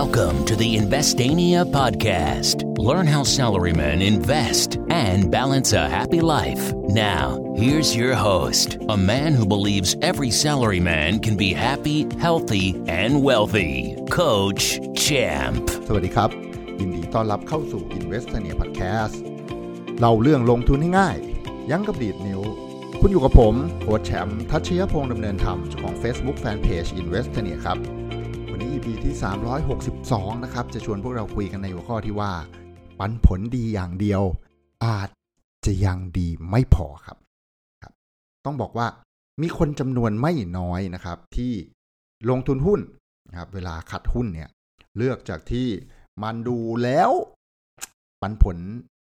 Welcome to the Investania podcast. Learn how salarymen invest and balance a happy life. Now, here's your host, a man who believes every salaryman can be happy, healthy, and wealthy, Coach Champ. สวัสดีครับ ยินดีต้อนรับเข้าสู่ Investania Podcast เราเรื่องลงทุนให้ง่าย ยั้งกับดีดนิ้ว คุณอยู่กับผมโค้ชแชมป์ทัชยพงษ์ดำเนินธรรมของ Facebook Fanpage Investania ครับ EP ที่ 362 นะครับ จะชวนพวกเราคุยกันในหัวข้อที่ว่า ปันผลดีอย่างเดียว อาจจะยังดีไม่พอครับครับ ต้องบอกว่ามีคนจำนวนไม่น้อยนะครับ ที่ลงทุนหุ้นนะครับ เวลาคัดหุ้นเนี่ย เลือกจากที่มันดูแล้วปันผล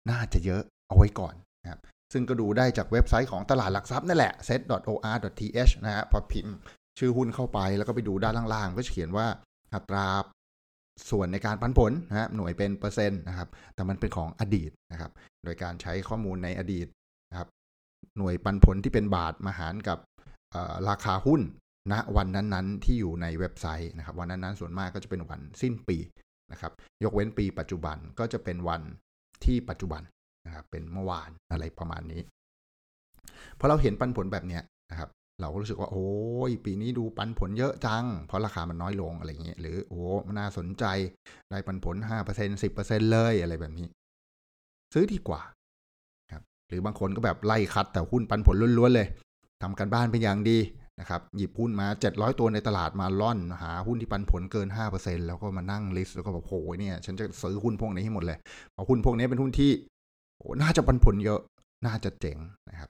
น่าจะเยอะเอาไว้ก่อนนะครับซึ่งก็ดูได้จากเว็บไซต์ของตลาดหลักทรัพย์นั่นแหละ set.or.th นะฮะพอพิมพ์ชื่อหุ้นเข้าไปแล้วก็ไปดูด้านล่างๆ ก็จะเขียนว่า อัตราส่วนในการปันผลนะฮะหน่วยเป็นเปอร์เซ็นต์นะครับ แต่มันเป็นของอดีตนะครับ โดยการใช้ข้อมูลในอดีตนะครับ หน่วยปันผลที่เป็นบาทมาหารกับราคาหุ้นณวันนั้นๆ ที่อยู่ในเว็บไซต์นะครับ วันนั้นๆส่วนมากก็จะเป็นวันสิ้นปีนะครับ ยกเว้นปีปัจจุบันก็จะเป็นวันที่ปัจจุบันนะครับ เป็นเมื่อวานอะไรประมาณนี้พอเราเห็นปันผลแบบเนี้ยนะครับ เราก็รู้สึกว่าโอ้ยปีนี้ดูปันผลเยอะจัง เพราะราคามันน้อยลงอะไรเงี้ยหรือโอ้มันน่าสนใจได้ปันผลห้าเปอร์เซ็นสิบเปอร์เซ็นเลยอะไรแบบนี้ ซื้อดีกว่าครับหรือบางคนก็แบบไล่คัดแต่หุ้นปันผลล้วนๆเลยทำกันบ้านเป็นอย่างดีนะครับหยิบหุ้นมา 700 ตัวในตลาดมาล่อน หาหุ้นที่ปันผลเกิน 5%แล้วก็มานั่งลิสต์แล้วก็แบบโหเนี่ยฉันจะซื้อหุ้นพวกนี้ให้หมดเลยเพราะหุ้นพวกนี้เป็นหุ้นที่โอ้น่าจะปันผลเยอะน่าจะเจ๋งนะครับ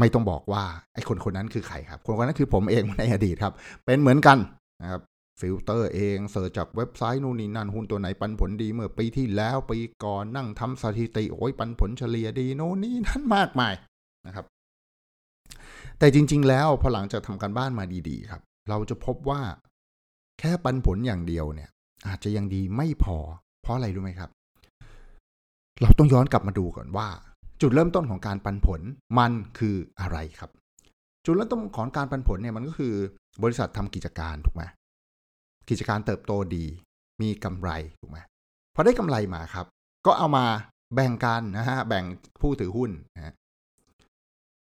ไม่ต้องบอกว่าไอ้คนคนนั้นคือใครครับ คนคนนั้นคือผมเองในอดีตครับ เป็นเหมือนกันนะครับฟิลเตอร์เอง search จากเว็บไซต์นู่นนี่นั่นหุ้นตัวไหนปันผลดีเมื่อปีที่แล้วปีก่อนนั่งทำสถิติ โอ้ยปันผลเฉลี่ยดีโน่นนี่นั่นมากมายนะครับ แต่จริง ๆ แล้วพอหลังจากทำการบ้านมาดีๆ ครับ เราจะพบว่าแค่ปันผลอย่างเดียวเนี่ย อาจจะยังดีไม่พอ เพราะอะไรรู้ไหมครับ เราต้องย้อนกลับมาดูก่อนว่า จุดเริ่มต้นของการปันผลมันคืออะไรครับ จุดเริ่มต้นของการปันผลเนี่ยมันก็คือบริษัททำกิจการถูกไหมกิจการเติบโตดี มีกำไรถูกไหมพอได้กำไรมาครับ ก็เอามาแบ่งกันนะฮะแบ่งผู้ถือหุ้นนะ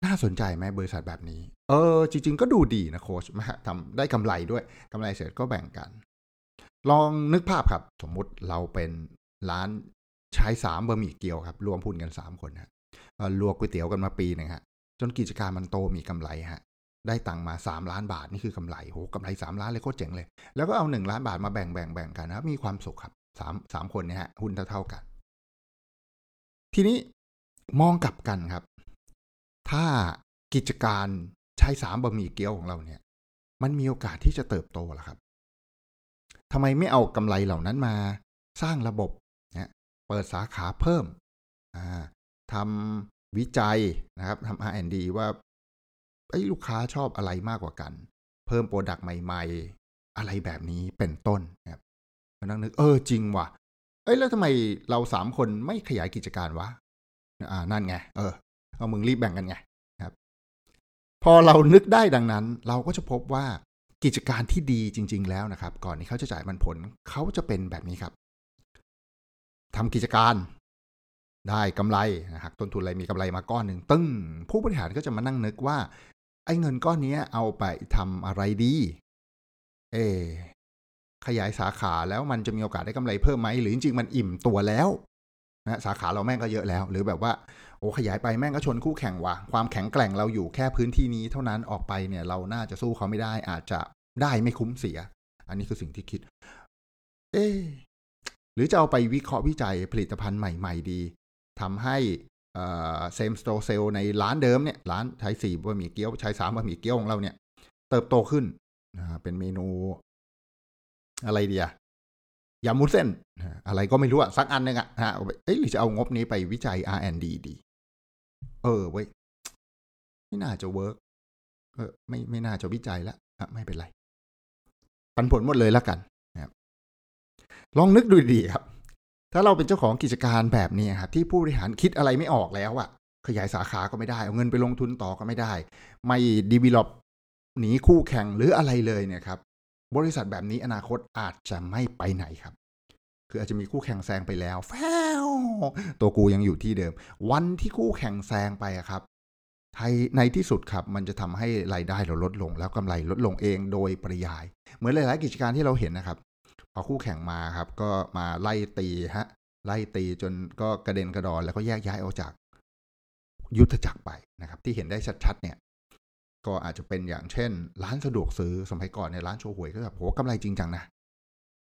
น่าสนใจไหมบริษัทแบบนี้ เออ จริง ๆ ก็ดูดีนะโค้ชมาทำได้กำไรด้วยกำไรเสร็จก็แบ่งกัน ลองนึกภาพครับ สมมุติเราเป็นร้าน ใช้สามบะหมี่เกี๊ยวครับ รวมหุ้นกันสามคนฮะลวกก๋วยเตี๋ยวกันมาปีหนึ่งฮะ จนกิจการมันโตมีกำไรฮะ ได้ตังมาสามล้านบาท นี่คือกำไรโหกำไรสามล้านเลยโคตรเจ๋งเลย แล้วก็เอาหนึ่งล้านบาทมาแบ่งแบ่งแบ่งกันนะครับ มีความสุขครับสามสามคนเนี่ยฮะ หุ้นเท่าๆกัน ทีนี้มองกลับกันครับ ถ้ากิจการใช้สามบะหมี่เกี๊ยวของเราเนี่ย มันมีโอกาสที่จะเติบโตล่ะครับทำไมไม่เอากำไรเหล่านั้นมา สร้างระบบ เปิดสาขาเพิ่มทำวิจัยนะครับทำ R&D ว่าไอ้ลูกค้าชอบอะไรมากกว่ากัน เพิ่มโปรดักต์ใหม่ ๆ อะไรแบบนี้เป็นต้นนะครับมานั่งนึกเออจริงว่ะ เอ้ยแล้วทำไมเราสามคนไม่ขยายกิจการวะอ่านั่นไง เออ เอามึงรีบแบ่งกันไงนะครับ พอเรานึกได้ดังนั้น เราก็จะพบว่ากิจการที่ดีจริง ๆ แล้วนะครับ ก่อนที่เขาจะจ่ายมันผลเขาจะเป็นแบบนี้ครับ ทำกิจการ ได้กำไรนะครับต้นทุนอะไรมีกำไรมาก้อนหนึ่งตึ้งผู้บริหารก็จะมานั่งนึกว่า ไอ้เงินก้อนนี้เอาไปทำอะไรดี เอ ขยายสาขาแล้วมันจะมีโอกาสได้กำไรเพิ่มไหมหรือจริงๆมันอิ่มตัวแล้วนะสาขาเราแม่งก็เยอะแล้ว หรือแบบว่าโอ้ขยายไปแม่งก็ชนคู่แข่งว่ะความแข็งแกร่งเราอยู่แค่พื้นที่นี้เท่านั้นออกไปเนี่ย เราน่าจะสู้เขาไม่ได้อาจจะได้ไม่คุ้มเสีย อันนี้คือสิ่งที่คิด เอ๊ หรือจะเอาไปวิเคราะห์วิจัยผลิตภัณฑ์ใหม่ ๆ ดีทำให้เซมสโตเซลในร้านเดิมเนี่ยร้านใช้สี่บะหมี่เกี๊ยวใช้สามบะหมี่เกี๊ยวของเราเนี่ย เติบโตขึ้นเป็นเมนู อะไรดีอะยำวุ้นเส้น อะไรก็ไม่รู้อะสักอันหนึ่งอะฮะเอ๊ะหรือจะเอางบนี้ไปวิจัย R&D ดี เออเว้ยไม่น่าจะ work เออไม่ไม่น่าจะวิจัยละไม่เป็นไร ปันผลหมดเลยแล้วกัน ลองนึกดูดีครับ ถ้าเราเป็นเจ้าของกิจการแบบนี้ครับที่ผู้บริหารคิดอะไรไม่ออกแล้วอะขยายสาขาก็ไม่ได้ เอาเงินไปลงทุนต่อก็ไม่ได้ ไม่ดีว e ล o p หนีคู่แข่งหรืออะไรเลยเนี่ยครับ บริษัทแบบนี้อนาคตอาจจะไม่ไปไหนครับ คืออาจจะมีคู่แข่งแซงไปแล้วแฟวตัวกูยังอยู่ที่เดิม วันที่คู่แข่งแซงไปอะครับไทยในที่สุดครับ มันจะทำให้รายได้เราลดลง แล้วกำไรลดลงเองโดยปริยาย เหมือนหลาย ๆ กิจการที่เราเห็นนะครับ พอคู่แข่งมาครับ ก็มาไล่ตีฮะไล่ตีจนก็กระเด็นกระดอนแล้วก็แยกย้ายออกจาก ยุทธจักรไปนะครับ ที่เห็นได้ชัดๆเนี่ย ก็อาจจะเป็นอย่างเช่น ร้านสะดวกซื้อสมัยก่อนในร้านโชห่วยก็แบบโหกำไรจริงจังนะ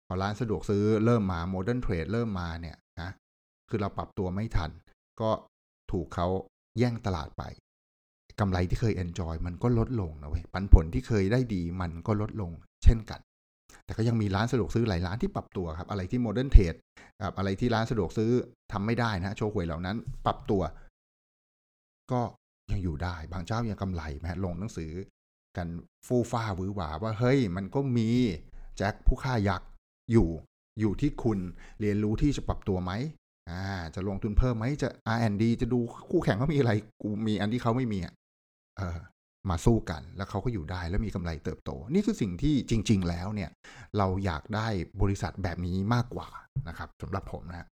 พอร้านสะดวกซื้อเริ่มมา modern trade เริ่มมาเนี่ยนะคือเราปรับตัวไม่ทัน ก็ถูกเขาแย่งตลาดไปกำไรที่เคย enjoy มันก็ลดลงนะเว้ยปันผลที่เคยได้ดีมันก็ลดลง เช่นกัน แต่ก็ยังมีร้านสะดวกซื้อหลายร้านที่ปรับตัวครับ อะไรที่โมเดิร์นเทรดกับอะไรที่ร้านสะดวกซื้อทำไม่ได้นะโชว์หวยเหล่านั้น ปรับตัว ก็ยังอยู่ได้ บางเจ้ายังกำไรแม้ลงหนังสือ กันฟู่ฟ้าวือหวาว่าเฮ้ย มันก็มีแจ็คผู้ฆ่ายักษ์อยู่อยู่ที่คุณเรียนรู้ที่จะปรับตัวไหมอ่า จะลงทุนเพิ่มไหมจะ R&D จะดูคู่แข่งเขามีอะไร กูมีอันที่เขาไม่มีอะเออ มาสู้กัน แล้วเขาก็อยู่ได้แล้วมีกำไรเติบโต นี่คือสิ่งที่จริง ๆ แล้วเนี่ยเราอยากได้บริษัทแบบนี้มากกว่านะครับสำหรับผมนะ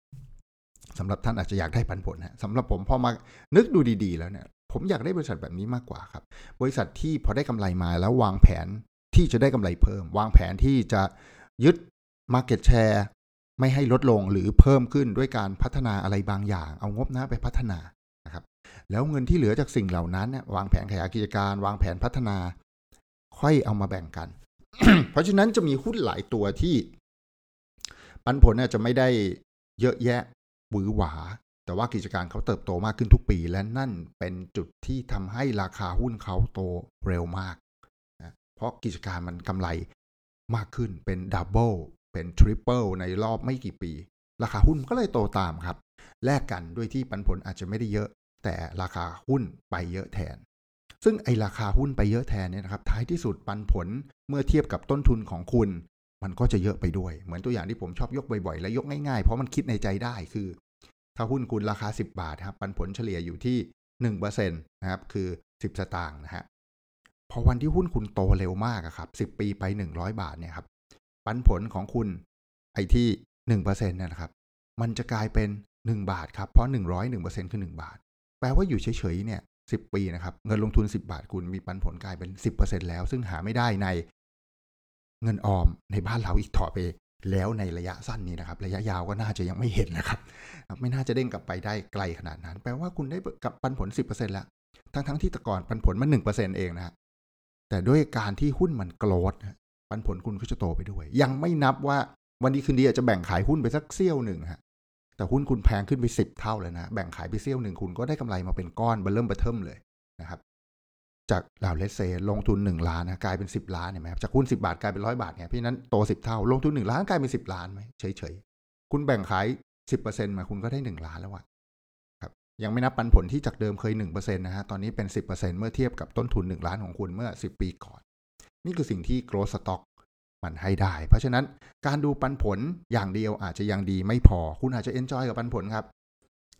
สำหรับท่านอาจจะอยากได้ปันผลนะสำหรับผมพอมานึกดูดี ๆ แล้วเนี่ย ผมอยากได้บริษัทแบบนี้มากกว่าครับ บริษัทที่พอได้กำไรมาแล้ววางแผนที่จะได้กำไรเพิ่ม วางแผนที่จะยึด Market Share ไม่ให้ลดลงหรือเพิ่มขึ้นด้วยการพัฒนาอะไรบางอย่าง เอางบนะไปพัฒนา แล้วเงินที่เหลือจากสิ่งเหล่านั้นเนี่ยวางแผนขยายกิจการ วางแผนพัฒนา ค่อยเอามาแบ่งกัน เพราะฉะนั้นจะมีหุ้นหลายตัวที่ปันผลจะไม่ได้เยอะแยะหวือหวา แต่ว่ากิจการเขาเติบโตมากขึ้นทุกปี และนั่นเป็นจุดที่ทำให้ราคาหุ้นเขาโตเร็วมากนะเพราะกิจการมันกำไรมากขึ้นเป็น double เป็น triple ในรอบไม่กี่ปี ราคาหุ้นก็เลยโตตามครับ แลกกันด้วยที่ปันผลอาจจะไม่ได้เยอะ แต่ราคาหุ้นไปเยอะแทน ซึ่งไอราคาหุ้นไปเยอะแทนเนี่ยนะครับท้ายที่สุดปันผลเมื่อเทียบกับต้นทุนของคุณ มันก็จะเยอะไปด้วย เหมือนตัวอย่างที่ผมชอบยกบ่อยๆและยกง่ายๆ เพราะมันคิดในใจได้คือ ถ้าหุ้นคุณราคา 10 บาทครับปันผลเฉลี่ยอยู่ที่1%นะครับคือ 10 สตางค์นะฮะพอวันที่หุ้นคุณโตเร็วมากครับ 10 ปีไป 100 บาทเนี่ยครับปันผลของคุณไอที่1%เนี่ยนะครับ มันจะกลายเป็น 1 บาทครับ เพราะ 100 1%คือ 1 บาท แปลว่าอยู่เฉยๆเนี่ยสิปีนะครับเงินลงทุน 10 บาทคุณมีปันผลกลายเป็น 10%แล้ว ซึ่งหาไม่ได้ในเงินออมในบ้านเราอีกต่อไปแล้วในระยะสั้นนี้นะครับ ระยะยาวก็น่าจะยังไม่เห็นนะครับ ไม่น่าจะเด้งกลับไปได้ไกลขนาดนั้น แปลว่าคุณได้กับปันผล 10%แล้วทั้งๆที่แต่ก่อนปันผลมัน1%เองนะ แต่ด้วยการที่หุ้นมัน growth ปันผลคุณก็จะโตไปด้วย ยังไม่นับว่าวันดีคืนดีอาจจะแบ่งขายหุ้นไปสักเสี้ยวหนึ่งฮะ แต่หุ้นคุณแพงขึ้นไปสิบเท่าเลยนะ แบ่งขายไปเสี้ยวหนึ่งคุณก็ได้กำไรมาเป็นก้อนเบเริ่มเบเทิมเลยนะครับ จากเหล่า let's say ลงทุน 1 ล้านนะกลายเป็น 10 ล้านเห็นไหมครับจากหุ้น 10 บาทกลายเป็นร้อยบาทเนี่ยพี่นั้นโต 10 เท่า ลงทุน 1 ล้านกลายเป็น 10 ล้านไหมเฉยๆ คุณแบ่งขาย 10%มาคุณก็ได้ 1 ล้านแล้วอะครับยังไม่นับปันผลที่จากเดิมเคย1%นะฮะตอนนี้เป็น 10%เมื่อเทียบกับต้นทุน 1 ล้านของคุณเมื่อ 10 ปีก่อน นี่คือสิ่งที่ growth stock มันให้ได้ เพราะฉะนั้นการดูปันผลอย่างเดียวอาจจะยังดีไม่พอ คุณอาจจะเอนจอยกับปันผลครับ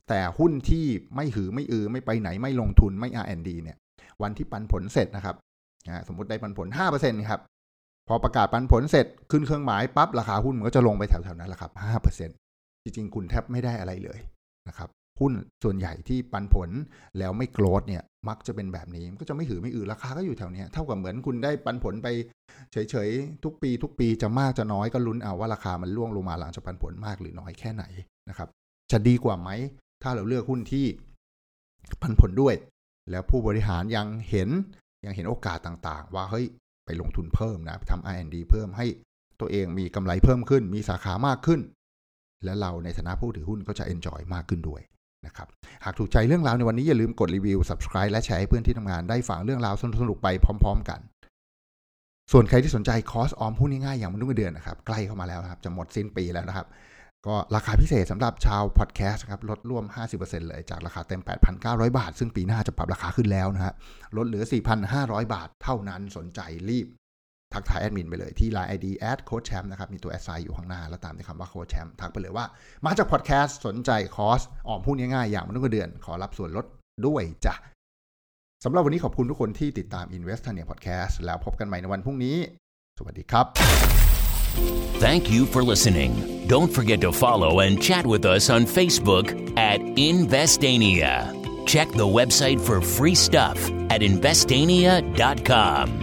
แต่หุ้นที่ไม่หือไม่อือไม่ไปไหนไม่ลงทุนไม่ R&D เนี่ย วันที่ปันผลเสร็จนะครับสมมติได้ปันผล 5%ครับ พอประกาศปันผลเสร็จขึ้นเครื่องหมายปั๊บราคาหุ้นมันก็จะลงไปแถวๆนั้นแหละครับ 5%จริงๆ คุณแทบไม่ได้อะไรเลยนะครับ หุ้นส่วนใหญ่ที่ปันผลแล้วไม่โกรดเนี่ย มักจะเป็นแบบนี้ก็จะไม่หือไม่อือราคาก็อยู่แถวนี้เท่ากับเหมือนคุณได้ปันผลไปเฉยๆ ทุกปี ทุกปีจะมากจะน้อยก็ลุ้นเอาว่าราคามันล่วงลงมาหลังจากปันผลมากหรือน้อยแค่ไหนนะครับ จะดีกว่าไหม ถ้าเราเลือกหุ้นที่ปันผลด้วย แล้วผู้บริหารยังเห็นยังเห็นโอกาสต่างๆ ว่าเฮ้ยไปลงทุนเพิ่มนะทำ R&D เพิ่มให้ตัวเองมีกำไรเพิ่มขึ้น มีสาขามากขึ้น และเราในฐานะผู้ถือหุ้นก็จะ enjoy มากขึ้นด้วย นะครับหากถูกใจเรื่องราวในวันนี้อย่าลืมกดรีวิว subscribe และแชร์ให้เพื่อนที่ทำงานได้ฟังเรื่องราวสนุกๆไปพร้อม ๆ กัน ส่วนใครที่สนใจคอร์สออมหุ้นง่ายๆอย่างมนุษย์เดือนนะครับใกล้เข้ามาแล้วครับจะหมดสิ้นปีแล้วนะครับ ก็ราคาพิเศษสำหรับชาวพอดแคสต์ครับลดร่วม 50%เลยจากราคาเต็ม 8,900 บาท ซึ่งปีหน้าจะปรับราคาขึ้นแล้วนะฮะลดเหลือ 4,500 บาทเท่านั้นสนใจรีบ ทักทายแอดมินไปเลยที่ Line ID แอดโค้ชแชมป์นะครับ มีตัว at sign อยู่ข้างหน้า แล้วตามด้วยคำว่าโค้ชแชมป์ทักไปเลยว่า มาจากพอดแคสต์สนใจคอร์สออมหุ้นง่ายๆ อย่างมนุษย์เงินเดือน ขอรับส่วนลดด้วยจ้ะสำหรับวันนี้ขอบคุณทุกคนที่ติดตาม Investania Podcast แล้วพบกันใหม่ในวันพรุ่งนี้ สวัสดีครับ Thank you for listening. Don't forget to follow and chat with us on Facebook at Investania. Check the website for free stuff at investania.com.